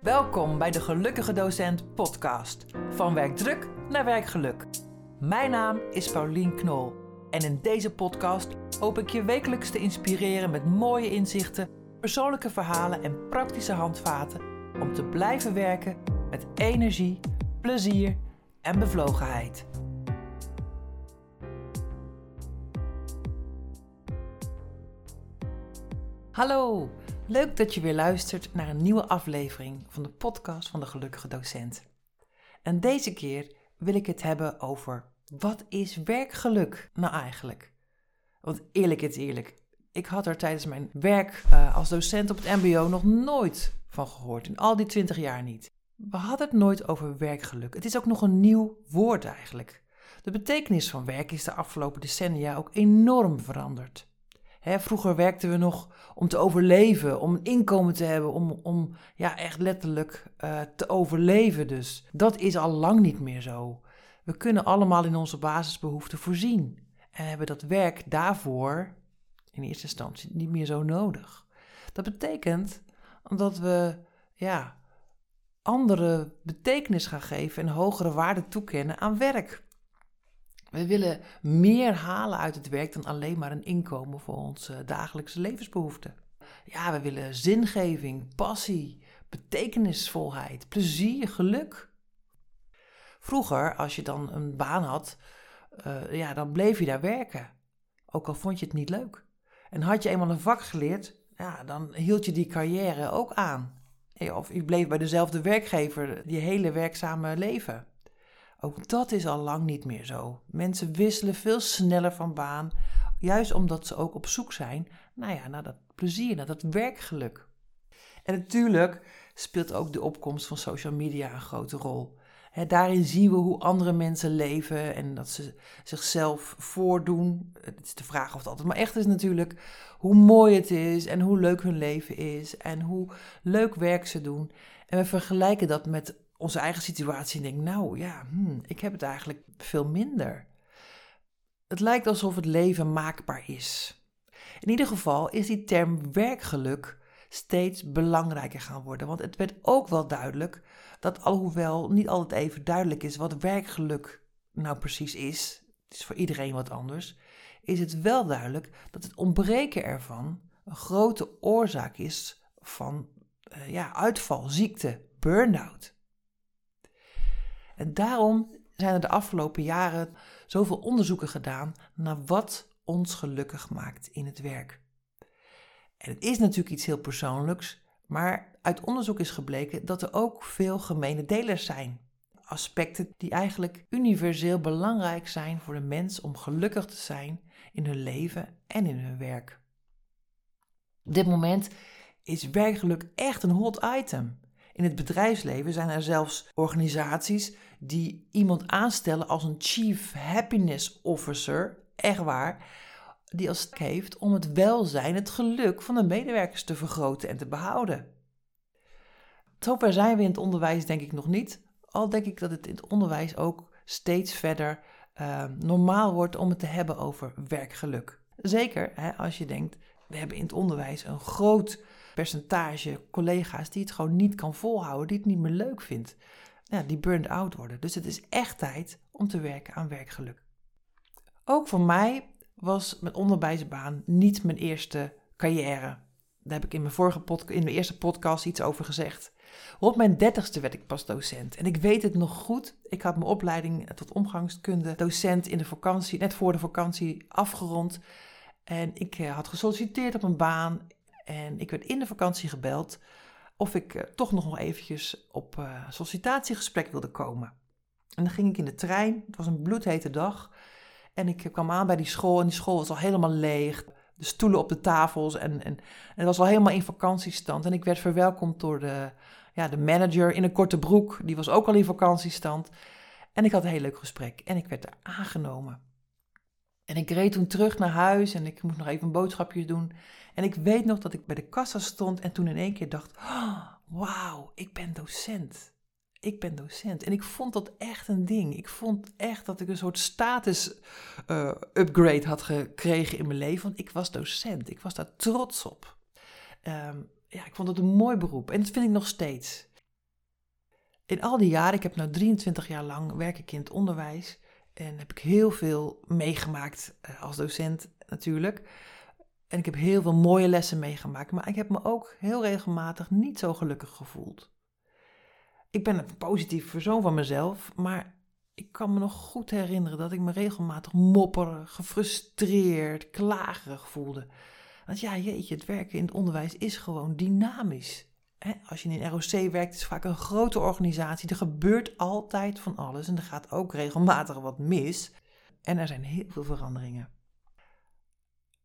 Welkom bij de Gelukkige Docent podcast. Van werkdruk naar werkgeluk. Mijn naam is Paulien Knol. En in deze podcast hoop ik je wekelijks te inspireren met mooie inzichten, persoonlijke verhalen en praktische handvaten om te blijven werken met energie, plezier en bevlogenheid. Hallo, leuk dat je weer luistert naar een nieuwe aflevering van de podcast van de Gelukkige Docent. En deze keer wil ik het hebben over wat is werkgeluk nou eigenlijk? Want eerlijk is eerlijk, ik had er tijdens mijn werk uh, als docent op het MBO nog nooit van gehoord. In al die twintig jaar niet. We hadden het nooit over werkgeluk. Het is ook nog een nieuw woord eigenlijk. De betekenis van werk is de afgelopen decennia ook enorm veranderd. Hè, vroeger werkten we nog om te overleven, om een inkomen te hebben, om, om ja, echt letterlijk uh, te overleven. Dus dat is al lang niet meer zo. We kunnen allemaal in onze basisbehoeften voorzien. En hebben dat werk daarvoor in eerste instantie niet meer zo nodig. Dat betekent dat we ja, andere betekenis gaan geven en hogere waarde toekennen aan werk. We willen meer halen uit het werk dan alleen maar een inkomen voor onze dagelijkse levensbehoeften. Ja, we willen zingeving, passie, betekenisvolheid, plezier, geluk. Vroeger, als je dan een baan had, uh, ja, dan bleef je daar werken. Ook al vond je het niet leuk. En had je eenmaal een vak geleerd, ja, dan hield je die carrière ook aan. Of je bleef bij dezelfde werkgever je hele werkzame leven. Ook dat is al lang niet meer zo. Mensen wisselen veel sneller van baan, juist omdat ze ook op zoek zijn nou ja, naar dat plezier, naar dat werkgeluk. En natuurlijk speelt ook de opkomst van social media een grote rol. daarin zien we hoe andere mensen leven en dat ze zichzelf voordoen. Het is de vraag of het altijd maar echt is natuurlijk. Hoe mooi het is en hoe leuk hun leven is en hoe leuk werk ze doen. En we vergelijken dat met onze eigen situatie en denk, nou ja, hmm, ik heb het eigenlijk veel minder. Het lijkt alsof het leven maakbaar is. In ieder geval is die term werkgeluk steeds belangrijker gaan worden. Want het werd ook wel duidelijk dat alhoewel niet altijd even duidelijk is wat werkgeluk nou precies is, het is voor iedereen wat anders, is het wel duidelijk dat het ontbreken ervan een grote oorzaak is van uh, ja, uitval, ziekte, burn-out. En daarom zijn er de afgelopen jaren zoveel onderzoeken gedaan naar wat ons gelukkig maakt in het werk. En het is natuurlijk iets heel persoonlijks, maar uit onderzoek is gebleken dat er ook veel gemene delers zijn. Aspecten die eigenlijk universeel belangrijk zijn voor de mens om gelukkig te zijn in hun leven en in hun werk. Op dit moment is werkgeluk echt een hot item. In het bedrijfsleven zijn er zelfs organisaties die iemand aanstellen als een Chief Happiness Officer, echt waar, die als heeft om het welzijn, het geluk van de medewerkers te vergroten en te behouden. Zover zijn we in het onderwijs denk ik nog niet, al denk ik dat het in het onderwijs ook steeds verder uh, normaal wordt om het te hebben over werkgeluk. Zeker hè, als je denkt, we hebben in het onderwijs een groot percentage collega's die het gewoon niet kan volhouden, die het niet meer leuk vindt, die burned out worden. Dus het is echt tijd om te werken aan werkgeluk. Ook voor mij was mijn onderwijsbaan niet mijn eerste carrière. Daar heb ik in mijn, vorige in mijn eerste podcast iets over gezegd. Op mijn dertigste werd ik pas docent. En ik weet het nog goed. Ik had mijn opleiding tot omgangskunde docent in de vakantie, net voor de vakantie, afgerond. En ik eh, had gesolliciteerd op een baan. En ik werd in de vakantie gebeld of ik uh, toch nog eventjes op uh, sollicitatiegesprek wilde komen. En dan ging ik in de trein. Het was een bloedhete dag. En ik kwam aan bij die school en die school was al helemaal leeg. De stoelen op de tafels en, en, en het was al helemaal in vakantiestand. En ik werd verwelkomd door de, ja, de manager in een korte broek. Die was ook al in vakantiestand. En ik had een heel leuk gesprek en ik werd er aangenomen. En ik reed toen terug naar huis en ik moest nog even een boodschapje doen. En ik weet nog dat ik bij de kassa stond en toen in één keer dacht: oh, Wauw, ik ben docent. Ik ben docent. En ik vond dat echt een ding. Ik vond echt dat ik een soort status uh, upgrade had gekregen in mijn leven. Want ik was docent. Ik was daar trots op. Um, ja, ik vond het een mooi beroep. En dat vind ik nog steeds. In al die jaren, ik heb nu 23 jaar lang werk in het onderwijs en heb ik heel veel meegemaakt eh, als docent natuurlijk. En ik heb heel veel mooie lessen meegemaakt, maar ik heb me ook heel regelmatig niet zo gelukkig gevoeld. Ik ben een positief persoon van mezelf, maar ik kan me nog goed herinneren dat ik me regelmatig mopperig, gefrustreerd, klagerig voelde. Want ja, jeetje, het werken in het onderwijs is gewoon dynamisch. Als je in een ROC werkt, is het vaak een grote organisatie. Er gebeurt altijd van alles en er gaat ook regelmatig wat mis. En er zijn heel veel veranderingen.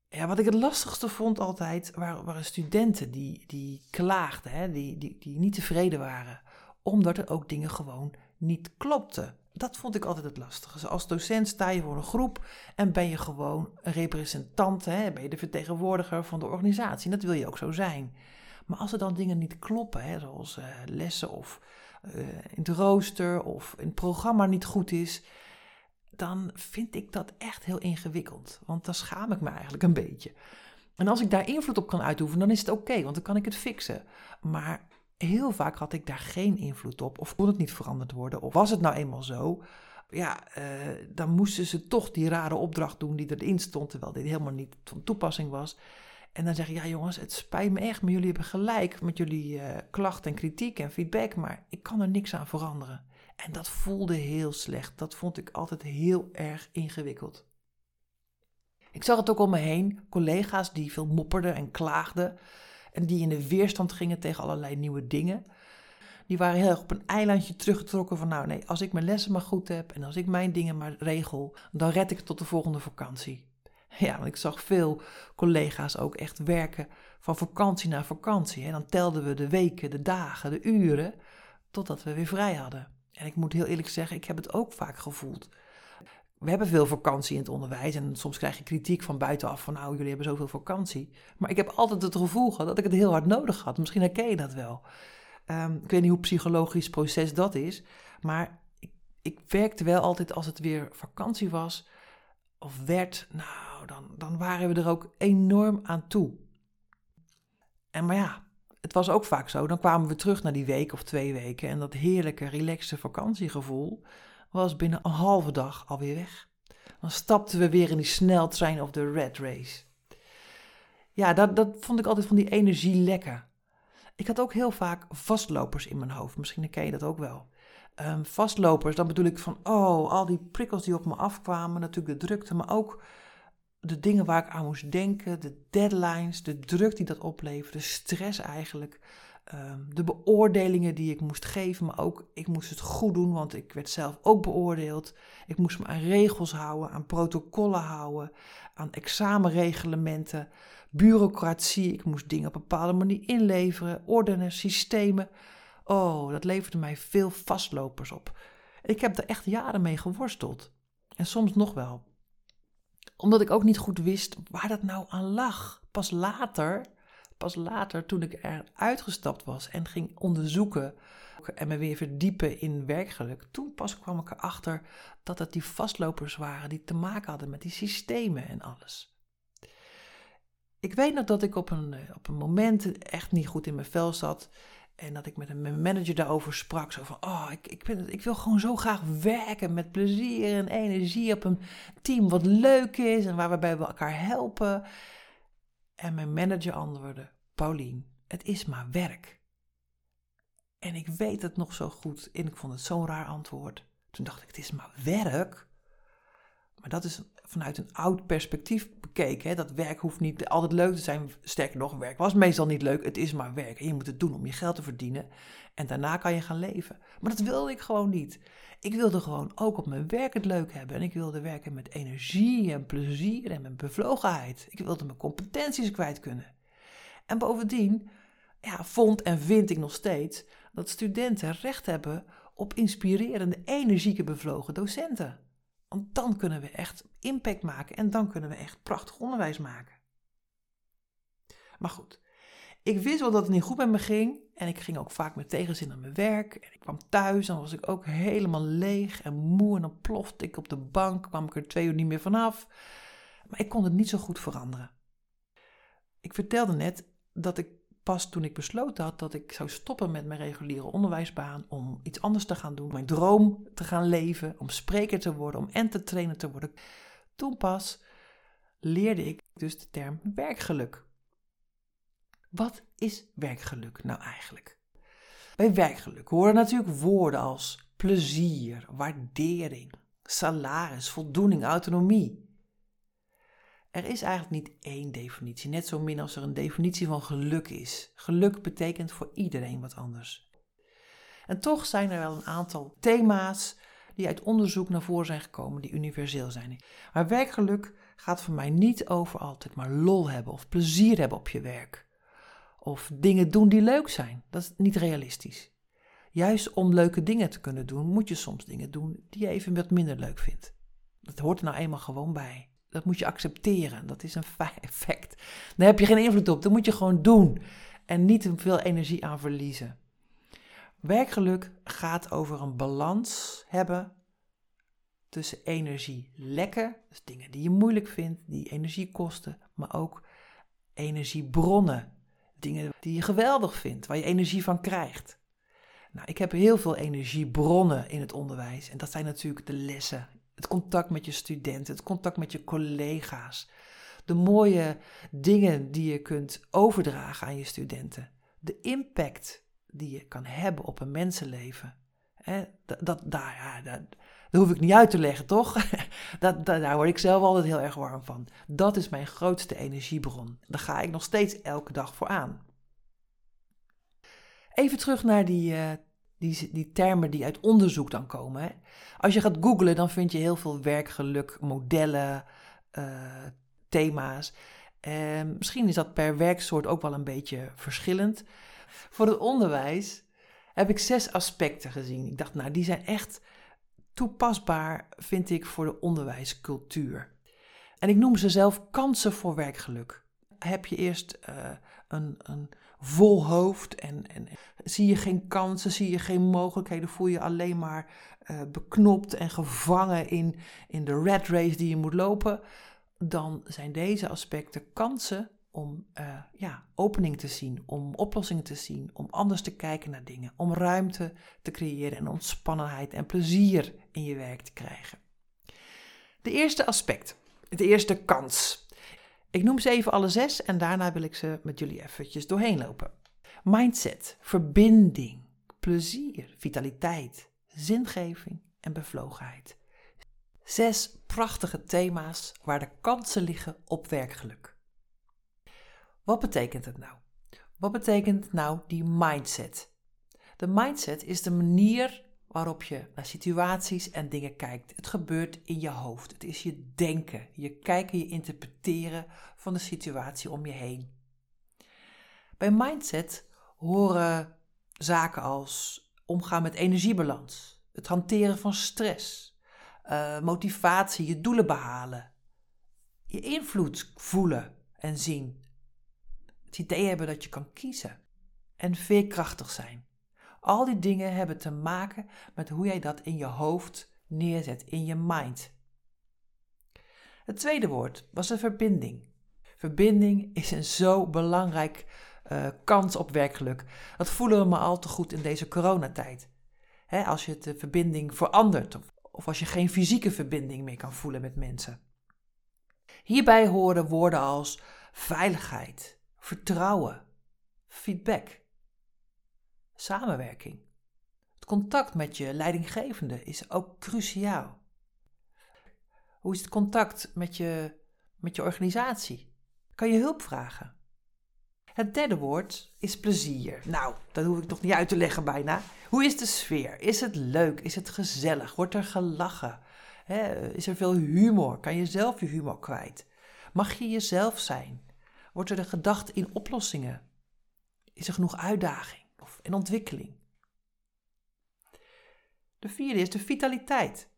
Ja, wat ik het lastigste vond altijd, waren, studenten die, die klaagden, hè, die, die, die niet tevreden waren. Omdat er ook dingen gewoon niet klopten dat vond ik altijd het lastige. Dus als docent sta je voor een groep en ben je gewoon een representant, hè? ben je de vertegenwoordiger van de organisatie. Dat wil je ook zo zijn. Maar als er dan dingen niet kloppen, hè, zoals uh, lessen of uh, in het rooster of in het programma niet goed is, dan vind ik dat echt heel ingewikkeld. Want dan schaam ik me eigenlijk een beetje. En als ik daar invloed op kan uitoefenen, dan is het oké, want dan kan ik het fixen. Maar heel vaak had ik daar geen invloed op, of kon het niet veranderd worden, of was het nou eenmaal zo. Ja, uh, dan moesten ze toch die rare opdracht doen die erin stond, terwijl dit helemaal niet van toepassing was. En dan zeg ik, ja jongens, het spijt me echt, maar jullie hebben gelijk met jullie uh, klachten en kritiek en feedback, maar ik kan er niks aan veranderen. En dat voelde heel slecht. Dat vond ik altijd heel erg ingewikkeld. Ik zag het ook om me heen, collega's die veel mopperden en klaagden en die in de weerstand gingen tegen allerlei nieuwe dingen. Die waren heel erg op een eilandje teruggetrokken van nou nee, als ik mijn lessen maar goed heb en als ik mijn dingen maar regel, dan red ik het tot de volgende vakantie. Ja, want ik zag veel collega's ook echt werken van vakantie naar vakantie. En dan telden we de weken, de dagen, de uren, totdat we weer vrij hadden. En ik moet heel eerlijk zeggen, ik heb het ook vaak gevoeld we hebben veel vakantie in het onderwijs en soms krijg je kritiek van buitenaf van nou, jullie hebben zoveel vakantie. Maar ik heb altijd het gevoel gehad dat ik het heel hard nodig had. Misschien herken je dat wel. Um, ik weet niet hoe psychologisch proces dat is, maar ik, ik, werkte wel altijd als het weer vakantie was of werd, nou, dan, dan waren we er ook enorm aan toe. En maar ja, het was ook vaak zo, dan kwamen we terug naar die week of twee weken en dat heerlijke, relaxe vakantiegevoel, was binnen een halve dag alweer weg. Dan stapten we weer in die sneltrein of de red race. Ja, dat, dat vond ik altijd van die energie lekker. Ik had ook heel vaak vastlopers in mijn hoofd. Misschien ken je dat ook wel. Um, vastlopers, dan bedoel ik van, oh, al die prikkels die op me afkwamen, natuurlijk de drukte, maar ook de dingen waar ik aan moest denken, de deadlines, de druk die dat opleverde, stress eigenlijk. Ehm, de beoordelingen die ik moest geven, maar ook ik moest het goed doen, want ik werd zelf ook beoordeeld. Ik moest me aan regels houden, aan protocollen houden, aan examenreglementen, bureaucratie. Ik moest dingen op bepaalde manier inleveren, ordenen, systemen. Oh, dat leverde mij veel vastlopers op. Ik heb er echt jaren mee geworsteld. En soms nog wel. Omdat ik ook niet goed wist waar dat nou aan lag. Pas later Pas later, toen ik er uitgestapt was en ging onderzoeken en me weer verdiepen in werkgeluk, toen pas kwam ik erachter dat het die vastlopers waren die te maken hadden met die systemen en alles. Ik weet nog dat ik op een, eh, op een moment echt niet goed in mijn vel zat. En dat ik met een manager daarover sprak. Zo van, oh, ik, ik, ik wil gewoon zo graag werken met plezier en energie op een team wat leuk is en waar we elkaar helpen. En mijn manager antwoordde: Paulien, het is maar werk. En ik weet het nog zo goed en ik vond het zo'n raar antwoord. Toen dacht ik: Het is maar werk. Maar dat is vanuit een oud perspectief bekeken. Hè? Dat werk hoeft niet altijd leuk te zijn. Sterker nog, werk was meestal niet leuk. Het is maar werk. En je moet het doen om je geld te verdienen. En daarna kan je gaan leven. Maar dat wilde ik gewoon niet. Ik wilde gewoon ook op mijn werk het leuk hebben. En ik wilde werken met energie en plezier en met bevlogenheid. Ik wilde mijn competenties kwijt kunnen. En bovendien ja, vond en vind ik nog steeds dat studenten recht hebben op inspirerende, energieke, bevlogen docenten. Want dan kunnen we echt impact maken en dan kunnen we echt prachtig onderwijs maken. Maar goed, ik wist wel dat het niet goed met me ging. En ik ging ook vaak met tegenzin naar mijn werk. En ik kwam thuis en was ik ook helemaal leeg en moe. En dan plofte ik op de bank, kwam ik er twee uur niet meer vanaf. Maar ik kon het niet zo goed veranderen. Ik vertelde net dat ik pas toen ik besloten had dat ik zou stoppen met mijn reguliere onderwijsbaan om iets anders te gaan doen, mijn droom te gaan leven, om spreker te worden, om entertainer te worden. Toen pas leerde ik dus de term werkgeluk. Wat is werkgeluk nou eigenlijk? Bij werkgeluk horen natuurlijk woorden als plezier, waardering, salaris, voldoening, autonomie. Er is eigenlijk niet één definitie, net zo min als er een definitie van geluk is. Geluk betekent voor iedereen wat anders. En toch zijn er wel een aantal thema's die uit onderzoek naar voren zijn gekomen, die universeel zijn. Maar werkgeluk gaat voor mij niet over altijd maar lol hebben of plezier hebben op je werk. Of dingen doen die leuk zijn. Dat is niet realistisch. Juist om leuke dingen te kunnen doen, moet je soms dingen doen die je even wat minder leuk vindt. Dat hoort er nou eenmaal gewoon bij. Dat moet je accepteren. Dat is een effect. Daar heb je geen invloed op. Dat moet je gewoon doen. En niet veel energie aan verliezen. Werkgeluk gaat over een balans hebben tussen energie lekken, dus dingen die je moeilijk vindt, die energie kosten, maar ook energiebronnen, dingen die je geweldig vindt, waar je energie van krijgt. Nou, ik heb heel veel energiebronnen in het onderwijs en dat zijn natuurlijk de lessen, het contact met je studenten, het contact met je collega's, de mooie dingen die je kunt overdragen aan je studenten, de impact die je kan hebben op een mensenleven. dat, dat, daar, dat, hoef ik niet uit te leggen, toch? dat, daar word ik zelf altijd heel erg warm van. Dat is mijn grootste energiebron. Daar ga ik nog steeds elke dag voor aan. Even terug naar die, uh, die, die termen die uit onderzoek dan komen. Hè. Als je gaat googlen, dan vind je heel veel werkgeluk, modellen, uh, thema's. Misschien is dat per werksoort ook wel een beetje verschillend. Voor het onderwijs heb ik zes aspecten gezien. Ik dacht, nou, die zijn echt toepasbaar, vind ik, voor de onderwijscultuur. En ik noem ze zelf kansen voor werkgeluk. Heb je eerst uh, een, een vol hoofd en, en, zie je geen kansen, zie je geen mogelijkheden, voel je alleen maar uh, beknopt en gevangen in, in de red race die je moet lopen, dan zijn deze aspecten kansen om uh, ja, opening te zien, om oplossingen te zien, om anders te kijken naar dingen, om ruimte te creëren en ontspannenheid en plezier in je werk te krijgen. De eerste aspect, de eerste kans. Ik noem ze even alle zes en daarna wil ik ze met jullie eventjes doorheen lopen. Mindset, verbinding, plezier, vitaliteit, zingeving en bevlogenheid. Zes prachtige thema's waar de kansen liggen op werkgeluk. Wat betekent het nou? Wat betekent nou die mindset? De mindset is de manier waarop je naar situaties en dingen kijkt. Het gebeurt in je hoofd. Het is je denken, je kijken, je interpreteren van de situatie om je heen. Bij mindset horen zaken als omgaan met energiebalans, het hanteren van stress, uh, motivatie, je doelen behalen, je invloed voelen en zien, het idee hebben dat je kan kiezen en veerkrachtig zijn. Al die dingen hebben te maken met hoe jij dat in je hoofd neerzet, in je mind. Het tweede woord was de verbinding. Verbinding is een zo belangrijk uh, kans op werkgeluk. Dat voelen we maar al te goed in deze coronatijd. Als je de verbinding verandert of, of als je geen fysieke verbinding meer kan voelen met mensen. Hierbij horen woorden als veiligheid, vertrouwen, feedback, samenwerking. Het contact met je leidinggevende is ook cruciaal. Hoe is het contact met je, met je organisatie? Kan je hulp vragen? Het derde woord is plezier. Nou, dat hoef ik nog niet uit te leggen bijna. Hoe is de sfeer? Is het leuk? Is het gezellig? Wordt er gelachen? is er veel humor? Kan je zelf je humor kwijt? Mag je jezelf zijn? Wordt er gedacht in oplossingen? Is er genoeg uitdaging in ontwikkeling? De vierde is de vitaliteit.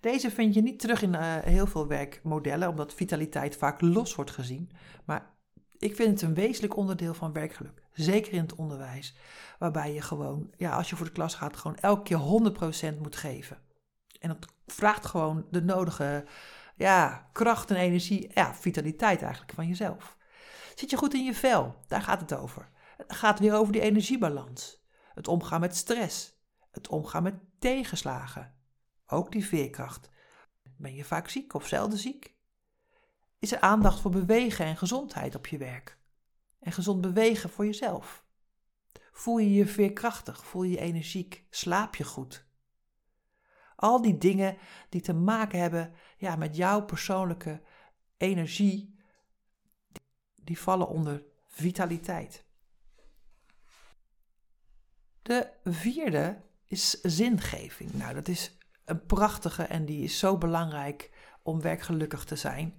Deze vind je niet terug in uh, heel veel werkmodellen, omdat vitaliteit vaak los wordt gezien. Maar ik vind het een wezenlijk onderdeel van werkgeluk. Zeker in het onderwijs, waarbij je gewoon, ja, als je voor de klas gaat, gewoon elke keer 100% moet geven. En dat vraagt gewoon de nodige ja, kracht en energie, ja, vitaliteit eigenlijk van jezelf. Zit je goed in je vel? Daar gaat het over. Gaat weer over die energiebalans. Het omgaan met stress. Het omgaan met tegenslagen. Ook die veerkracht. Ben je vaak ziek of zelden ziek? Is er aandacht voor bewegen en gezondheid op je werk? En gezond bewegen voor jezelf? Voel je je veerkrachtig? Voel je je energiek? Slaap je goed? Al die dingen die te maken hebben ja, met jouw persoonlijke energie, die vallen onder vitaliteit. De vierde is zingeving. Nou, dat is een prachtige en die is zo belangrijk om werkgelukkig te zijn.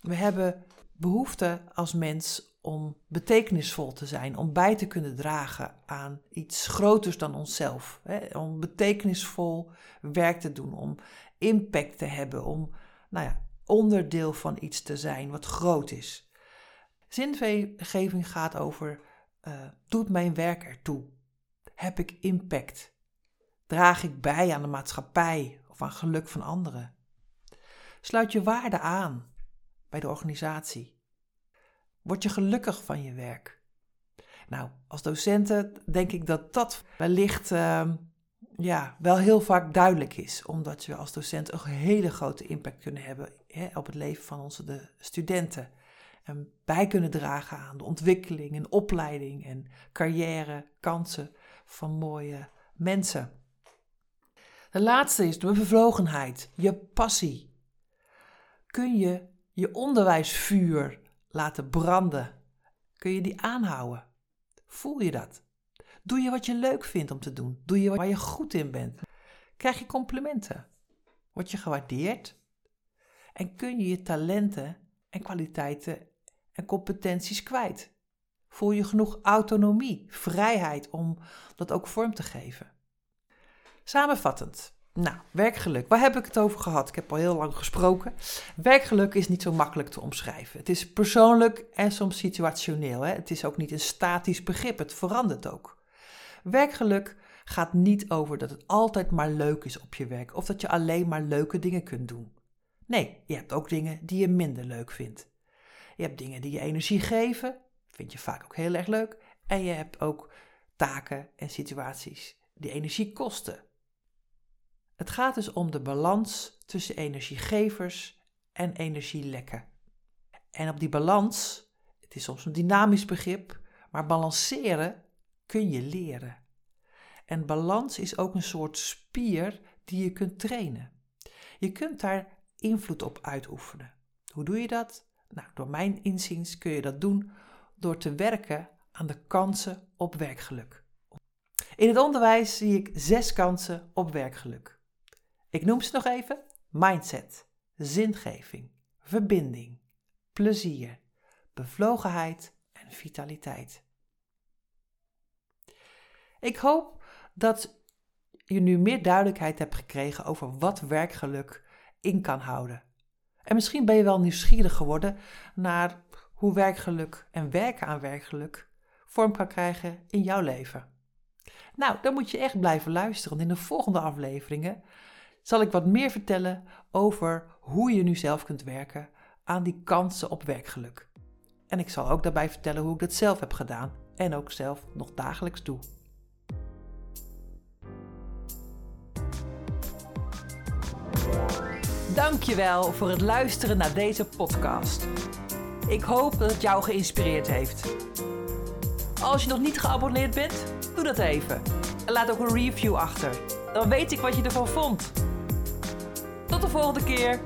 We hebben behoefte als mens om betekenisvol te zijn, om bij te kunnen dragen aan iets groters dan onszelf. Hè? Om betekenisvol werk te doen, om impact te hebben, om nou ja, onderdeel van iets te zijn wat groot is. Zingeving gaat over, uh, doet mijn werk ertoe? Heb ik impact? Draag ik bij aan de maatschappij of aan geluk van anderen? Sluit je waarde aan bij de organisatie? Word je gelukkig van je werk? Nou, als docenten denk ik dat dat wellicht uh, ja, wel heel vaak duidelijk is, omdat we als docent een hele grote impact kunnen hebben hè, op het leven van onze de studenten. En bij kunnen dragen aan de ontwikkeling en opleiding en carrière, kansen van mooie mensen. De laatste is de bevlogenheid, je passie. Kun je je onderwijsvuur laten branden? Kun je die aanhouden? Voel je dat? Doe je wat je leuk vindt om te doen? Doe je waar je goed in bent? Krijg je complimenten? Word je gewaardeerd? En kun je je talenten en kwaliteiten en competenties kwijt? Voel je genoeg autonomie, vrijheid om dat ook vorm te geven? Samenvattend, nou, werkgeluk. Waar heb ik het over gehad? Ik heb al heel lang gesproken. Werkgeluk is niet zo makkelijk te omschrijven. Het is persoonlijk en soms situationeel. Hè? Het is ook niet een statisch begrip. Het verandert ook. Werkgeluk gaat niet over dat het altijd maar leuk is op je werk of dat je alleen maar leuke dingen kunt doen. Nee, je hebt ook dingen die je minder leuk vindt. Je hebt dingen die je energie geven, vind je vaak ook heel erg leuk. En je hebt ook taken en situaties die energie kosten. Het gaat dus om de balans tussen energiegevers en energielekken. En op die balans, het is soms een dynamisch begrip, maar balanceren kun je leren. En balans is ook een soort spier die je kunt trainen. Je kunt daar invloed op uitoefenen. Hoe doe je dat? Nou, door mijn inziens kun je dat doen door te werken aan de kansen op werkgeluk. In het onderwijs zie ik zes kansen op werkgeluk. Ik noem ze nog even: mindset, zingeving, verbinding, plezier, bevlogenheid en vitaliteit. Ik hoop dat je nu meer duidelijkheid hebt gekregen over wat werkgeluk in kan houden. En misschien ben je wel nieuwsgierig geworden naar hoe werkgeluk en werken aan werkgeluk vorm kan krijgen in jouw leven. Nou, dan moet je echt blijven luisteren. In de volgende afleveringen zal ik wat meer vertellen over hoe je nu zelf kunt werken aan die kansen op werkgeluk. En ik zal ook daarbij vertellen hoe ik dat zelf heb gedaan en ook zelf nog dagelijks doe. Dankjewel voor het luisteren naar deze podcast. Ik hoop dat het jou geïnspireerd heeft. Als je nog niet geabonneerd bent, doe dat even. En laat ook een review achter. Dan weet ik wat je ervan vond. Tot de volgende keer.